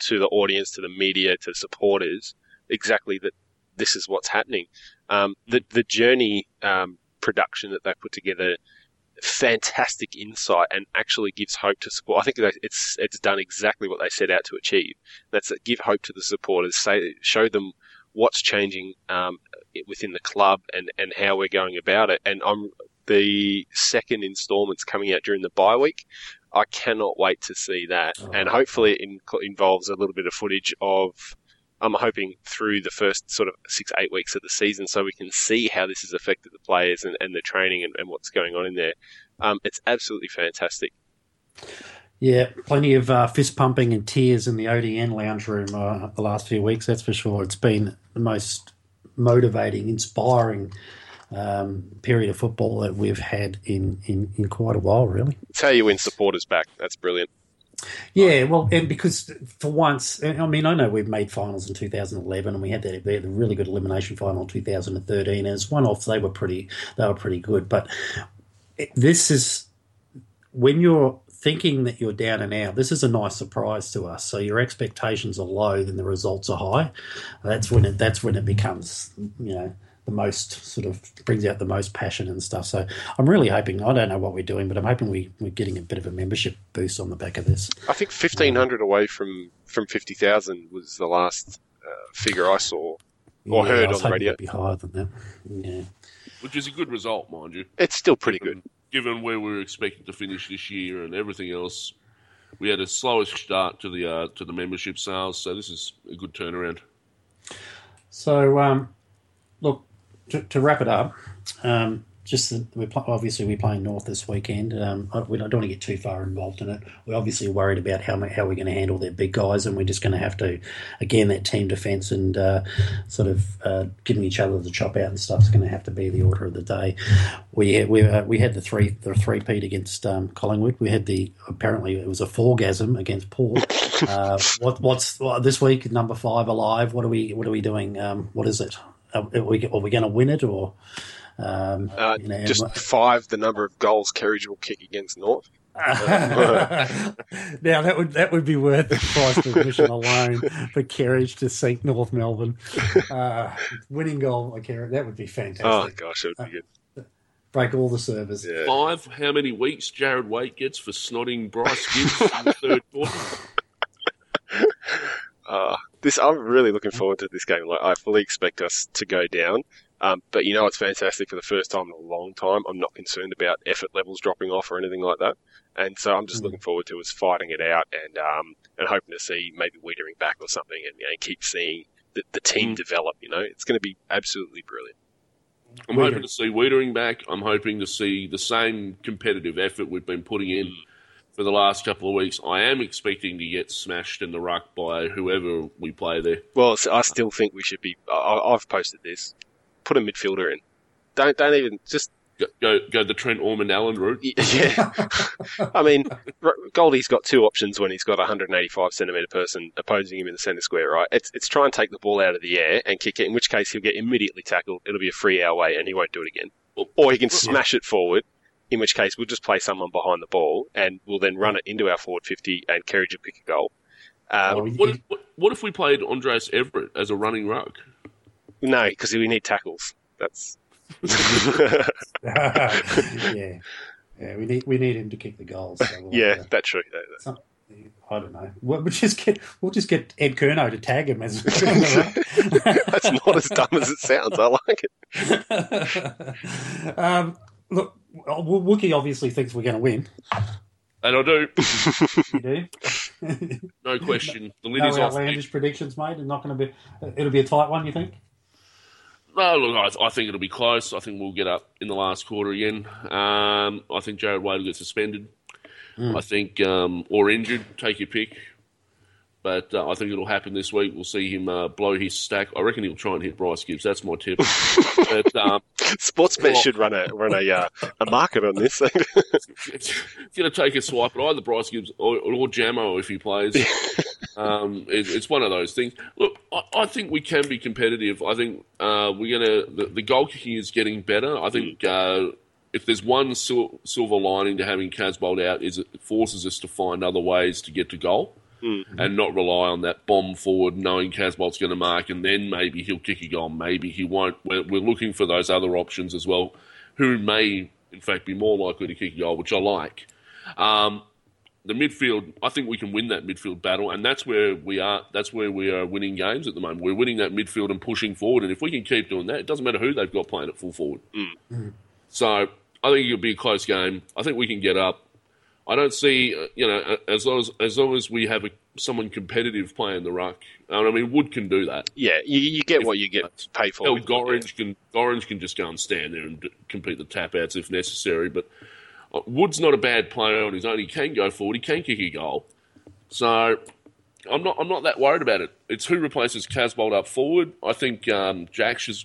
to the audience, to the media, to the supporters, exactly that this is what's happening. Um, the the journey um, production that they put together, fantastic insight, and actually gives hope to support. I think it's it's done exactly what they set out to achieve. That's give hope to the supporters, say show them what's changing um, within the club and, and how we're going about it. And I'm the second instalment's coming out during the bye week. I cannot wait to see that, and hopefully it in, involves a little bit of footage of. I'm hoping through the first sort of six eight weeks of the season, so we can see how this has affected the players and, and the training and, and what's going on in there. Um, it's absolutely fantastic. Yeah, plenty of uh, fist pumping and tears in the ODN lounge room uh, the last few weeks. That's for sure. It's been the most motivating, inspiring um, period of football that we've had in, in, in quite a while, really. It's how you win supporters back. That's brilliant. Yeah, well, and because for once, I mean, I know we've made finals in 2011, and we had that the really good elimination final in 2013. As one off, they were pretty, they were pretty good. But this is when you're thinking that you're down and out. This is a nice surprise to us. So your expectations are low, then the results are high. That's when it. That's when it becomes, you know, the most sort of brings out the most passion and stuff. So I'm really hoping. I don't know what we're doing, but I'm hoping we we're getting a bit of a membership boost on the back of this. I think fifteen hundred away from from fifty thousand was the last uh, figure I saw or Yeah, heard I was on the radio. it'd Be higher than that. Yeah. which is a good result, mind you. It's still pretty good. Given where we were expected to finish this year and everything else, we had a slowish start to the uh, to the membership sales, so this is a good turnaround. So, um, look, to, to wrap it up, um, just that we're obviously we're playing North this weekend. Um, I- we don't, want to get too far involved in it. We're obviously worried about how how we're going to handle their big guys, and we're just going to have to again that team defence and uh, sort of uh, giving each other the chop out and stuff is going to have to be the order of the day. We we uh, we had the three the three peat against um, Collingwood. We had the apparently it was a fourgasm against Port. [laughs] Uh, what what's what, this week number five alive? What are we what are we doing? Um, what is it? Are, are we, are we going to win it or? Um, Uh, you know, just five the number of goals Kerridge will kick against North. [laughs] now that would that would be worth the price of admission alone for Kerridge to sink North Melbourne. Uh, winning goal by Kerridge, that would be fantastic. Oh gosh, it would be good. Break all the servers. Yeah. Five, how many weeks Jarrad Waite gets for snotting Bryce Gibbs in the third [laughs] quarter? Uh, this I'm really looking forward to this game. Like I fully expect us to go down. Um, but you know it's fantastic for the first time in a long time. I'm not concerned about effort levels dropping off or anything like that. And so I'm just looking forward to us fighting it out and um, and hoping to see maybe Weitering back or something and, you know, keep seeing the, the team develop. You know, it's going to be absolutely brilliant. I'm hoping to see Weitering back. I'm hoping to see the same competitive effort we've been putting in for the last couple of weeks. I am expecting to get smashed in the ruck by whoever we play there. Well, so I still think we should be. I, I've posted this. Put a midfielder in. Don't don't even just Go, go, go the Trent Ormond Allen route. Yeah. [laughs] I mean, Goldie's got two options when he's got a 185 centimetre person opposing him in the centre square, right? It's, it's try and take the ball out of the air and kick it, in which case he'll get immediately tackled. It'll be a free our way and he won't do it again. Or he can smash it forward, in which case we'll just play someone behind the ball and we'll then run it into our forward 50 and Kerridge will pick a goal. Um, What if, what, what if we played Andrejs Everitt as a running ruck? No, because we need tackles. That's. [laughs] yeah, yeah. We need we need him to kick the goals. So we'll, yeah, uh, that's true. That- that- some- I don't know. We'll we'll just get we'll just get Ed Curnow to tag him as. [laughs] That's not as dumb as it sounds. I like it. [laughs] um, look, Wookie obviously thinks we're going to win. And I do, You do? no question. The lid no is off. outlandish predictions, mate. It's not going to be. It'll be a tight one. You think? No, look, I, I think it'll be close. I think we'll get up in the last quarter again. Um, I think Jarrad Waite will get suspended. I think, um, or injured, take your pick. But uh, I think it'll happen this week. We'll see him uh, blow his stack. I reckon he'll try and hit Bryce Gibbs. That's my tip. [laughs] but um, Sportsbet Well- should run a run a uh, a market on this. [laughs] it's going to take a swipe at either Bryce Gibbs or, or Jamo if he plays. [laughs] um, it, it's one of those things. Look, I, I think we can be competitive. I think uh, we're going to. The, the goal kicking is getting better. I think uh, if there's one sil- silver lining to having Casboult out, is it forces us to find other ways to get to goal. And not rely on that bomb forward, knowing Casboult's going to mark, and then maybe he'll kick a goal, maybe he won't. We're, we're looking for those other options as well, who may, in fact, be more likely to kick a goal, which I like. Um, the midfield, I think we can win that midfield battle, and that's where we are. That's where we are winning games at the moment. We're winning that midfield and pushing forward, and if we can keep doing that, it doesn't matter who they've got playing at full forward. So I think it'll be a close game. I think we can get up. I don't see, uh, you know, uh, as long as as long as we have a, someone competitive playing the ruck. And I mean, Wood can do that. yeah, you, you get what you get paid for. Hell, with- Gorringe can Gorringe can just go and stand there and d- compete the tap outs if necessary. But Wood's not a bad player on his own. He can go forward. He can kick a goal. So I'm not I'm not that worried about it. It's who replaces Casboult up forward. I think um,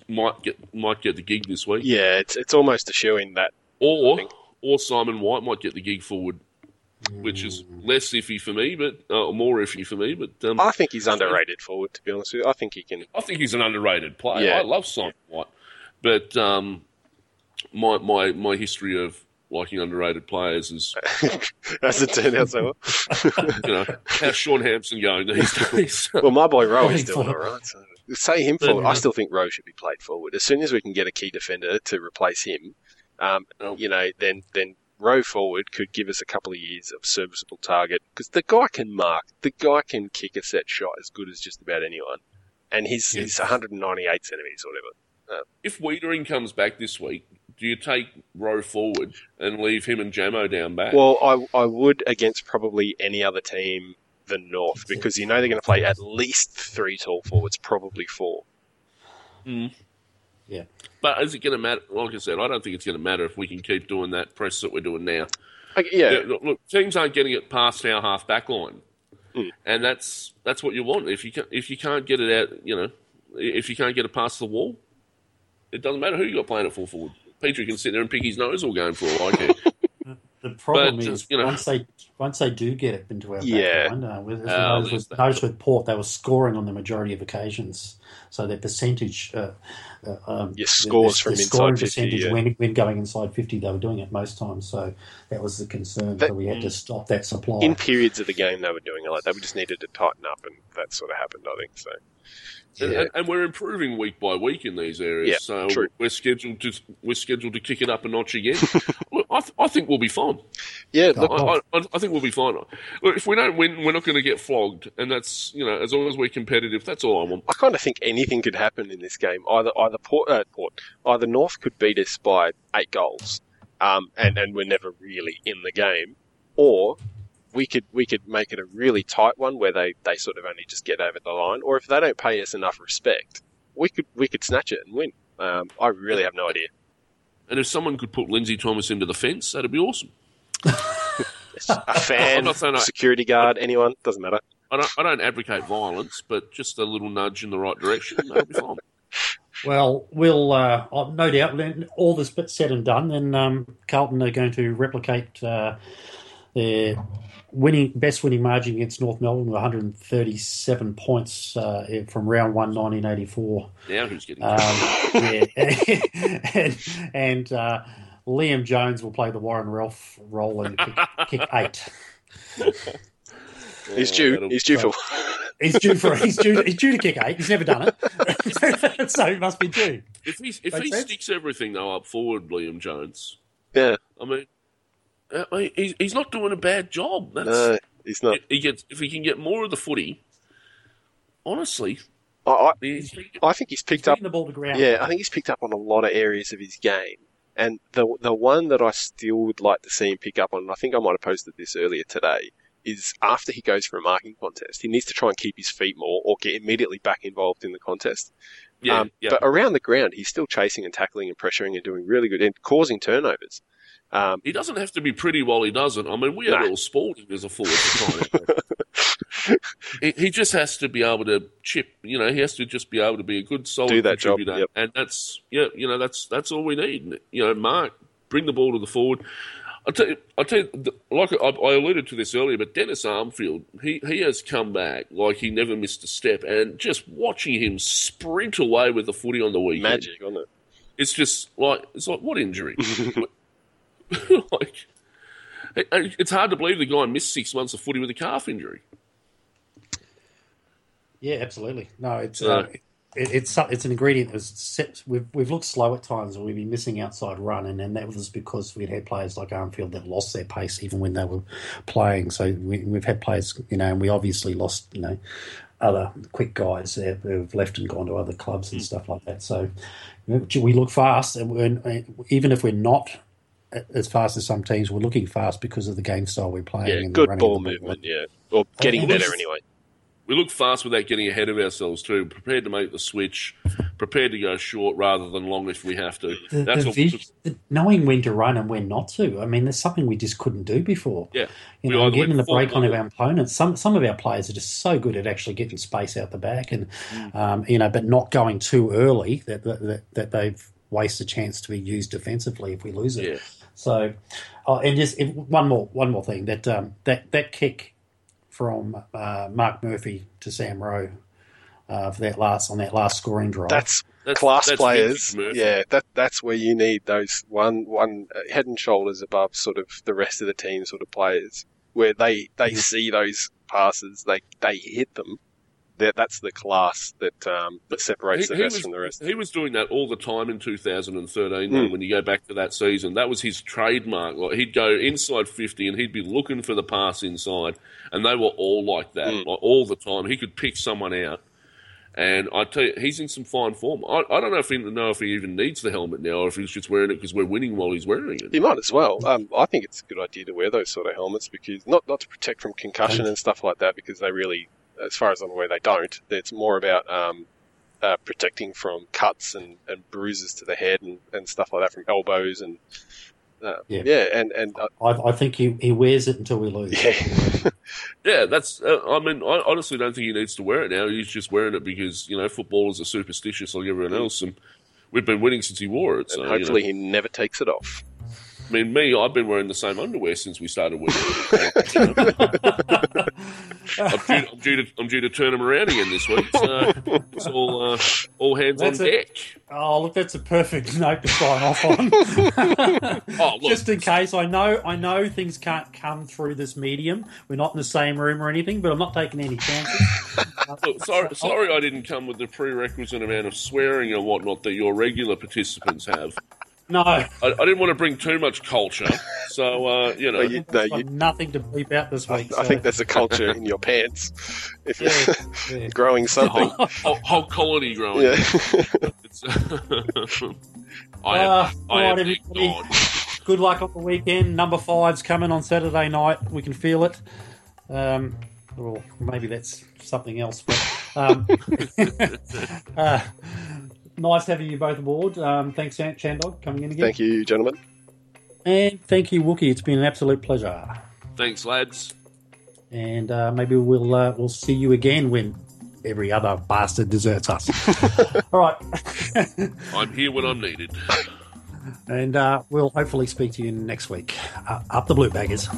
might get might get the gig this week, Yeah, it's it's almost a shoe in that. or or Simon White might get the gig forward, which is less iffy for me, but uh, more iffy for me. But um, I think he's underrated forward. To be honest with you, I think he can. I think he's an underrated player. Yeah. I love Simon White, but um, my my my history of liking underrated players is [laughs] As it turned out so well. [laughs] you know how's Shaun Hampson going these days? [laughs] Well, my boy Rowe is doing all right. So say him forward. Yeah. I still think Rowe should be played forward. As soon as we can get a key defender to replace him, um, Oh. you know, then then Rowe forward could give us a couple of years of serviceable target because the guy can mark. The guy can kick a set shot as good as just about anyone, and he's he's 198 centimeters or whatever. if Weitering comes back this week, do you take Rowe forward and leave him and Jamo down back? Well, I I would against probably any other team than North because you know they're going to play at least three tall forwards, probably four. Yeah. but is it going to matter? Like I said, I don't think it's going to matter if we can keep doing that press that we're doing now. Okay, yeah, Yeah, look, look, teams aren't getting it past our half back line, Hmm. and that's that's what you want. If you can, if you can't get it out, you know, if you can't get it past the wall, it doesn't matter who you got playing at full forward. Petrie can sit there and pick his nose all game for all I [laughs] care. The problem But, is you know- once they once they do get it into our Yeah. back line, uh, with, Oh, with, that. with Port, they were scoring on the majority of occasions, so their percentage, uh, uh, um, Your scores their, from their scoring 50, percentage yeah. when when going inside fifty, they were doing it most times. So that was the concern. That- so we had to stop that supply. in periods of the game they were doing it like that. We just needed to tighten up, and that sort of happened. I think so. And, Yeah. and, and we're improving week by week in these areas. Yeah, so true. we're scheduled to we're scheduled to kick it up a notch again. [laughs] Look, I, th- I think we'll be fine. Yeah, look, I, I, I think we'll be fine. Look, if we don't win, we're not going to get flogged, and that's you know as long as we're competitive, that's all I want. I kind of think anything could happen in this game. Either either Port, uh, Port either North could beat us by eight goals, um, and and we're never really in the game, or we could we could make it a really tight one where they, they sort of only just get over the line, or if they don't pay us enough respect, we could we could snatch it and win. Um, I really have no idea. And if someone could put Lindsay Thomas into the fence, that'd be awesome. [laughs] A fan, [laughs] I'm not saying I- security guard, anyone doesn't matter. I don't I don't advocate violence, but just a little nudge in the right direction, that'd be fine. [laughs] Well, we'll uh, oh, no doubt when all this bit said and done, then um, Carlton are going to replicate uh, their winning best winning margin against North Melbourne with 137 points uh, from round one, 1984. Now who's getting? Um, yeah, [laughs] and, and uh, Liam Jones will play the Warren Ralph role and kick, kick eight. [laughs] He's Oh, due. that'll- He's due for. [laughs] He's due for he's due he's due to kick eight. He's never done it, so he must be due. if he if Makes he sense. sticks everything though up forward, Liam Jones. Yeah, I mean, I mean, he's he's not doing a bad job. That's, no, he's not. he gets if he can get more of the footy. Honestly, I, I, he's, I think he's picked up the ball to ground. Yeah, I think he's picked up on a lot of areas of his game. And the the one that I still would like to see him pick up on, and I think I might have posted this earlier today, is after he goes for a marking contest, he needs to try and keep his feet more or get immediately back involved in the contest. yeah, Um, yeah. But around the ground, he's still chasing and tackling and pressuring and doing really good and causing turnovers. Um, He doesn't have to be pretty while he doesn't. I mean, we had Nah. all Spalding as a forward [laughs] he, he just has to be able to chip. You know, he has to just be able to be a good, solid Do that job, contributor, yep. and that's yeah. You know, that's that's all we need. You know, Mark, bring the ball to the forward. I tell you, I tell you, like I, I alluded to this earlier, but Dennis Armfield, he he has come back like he never missed a step, and just watching him sprint away with the footy on the weekend, magic, wasn't it? it's just like it's like what injury? [laughs] [laughs] like it's hard to believe the guy missed six months of footy with a calf injury. Yeah, absolutely. No, it's uh, it, it's it's an ingredient that was set. We've we've looked slow at times, and we've been missing outside run, and, and that was because we'd had players like Armfield that lost their pace even when they were playing. So we, we've had players, you know, and we obviously lost, you know, other quick guys that who've left and gone to other clubs and stuff like that. So we look fast, and we're, even if we're not as fast as some teams, we're looking fast because of the game style we're playing. Yeah, and the good running ball movement, yeah. Or getting better this- anyway. We look fast without getting ahead of ourselves too. Prepared to make the switch, prepared to go short rather than long if we have to. the, That's the what. the- knowing when to run and when not to. I mean, there's something we just couldn't do before. yeah, You We know, getting the break on of our opponents. Some some of our players are just so good at actually getting space out the back, and um, you know, but not going too early that that, that, that they've wasted a chance to be used defensively if we lose it. Yeah. So, oh, and just if, one more one more thing that um, that that kick from uh, Mark Murphy to Sam Rowe uh, for that last on that last scoring drive. That's, That's- class that's players. Yeah, that that's where you need those one one uh, head and shoulders above sort of the rest of the team sort of players, where they they see those passes, they they hit them. That that's the class that um, that separates the best was, from the rest. he was doing that all the time in 2013. Mm. When you go back to that season, that was his trademark. Like he'd go inside 50 and he'd be looking for the pass inside, and they were all like that, Mm. like all the time. He could pick someone out, and I tell you, he's in some fine form. I, I don't know if he know if he even needs the helmet now, or if he's just wearing it because we're winning while he's wearing it. He might as well. Um, I think it's a good idea to wear those sort of helmets because not not to protect from concussion and stuff like that because they really, as far as I'm aware, they don't. It's more about um, uh, protecting from cuts and, and bruises to the head and, and stuff like that from elbows and uh, Yeah. yeah. and and uh, I, I think he, he wears it until we lose. yeah, [laughs] Yeah, that's. Uh, I mean, I honestly don't think he needs to wear it now. He's just wearing it because you know footballers are superstitious like everyone else, and we've been winning since he wore it. So and you know. hopefully he never takes it off. I mean, me, I've been wearing the same underwear since we started winning. [laughs] I'm, due, I'm, due to, I'm due to turn them around again this week. So it's all, uh, all hands That's on it. deck. Oh, look, that's a perfect [laughs] note to sign off on. Oh, look, Just in case, I know, I know things can't come through this medium. We're not in the same room or anything, but I'm not taking any chances. [laughs] look, sorry, sorry I didn't come with the prerequisite amount of swearing and whatnot that your regular participants have. No, I, I didn't want to bring too much culture, so uh, you know. You- no, you, nothing to bleep out this I, week. I so- think there's a culture in your pants if Yeah, you're yeah. [laughs] growing something. whole, whole, whole colony growing. Yeah. It's, [laughs] I am, Uh, I all am right, their Good luck on the weekend. Number five's coming on Saturday night. We can feel it. Um, or maybe that's something else. But um, [laughs] uh, nice having you both aboard. Um, thanks, Chan- Chandog, coming in again. Thank you, gentlemen. And thank you, Wookie. It's been an absolute pleasure. Thanks, lads. And uh, maybe we'll uh, we'll see you again when every other bastard deserts us. [laughs] All right. [laughs] I'm here when I'm needed. and uh, we'll hopefully speak to you next week. Uh, up the blue baggers.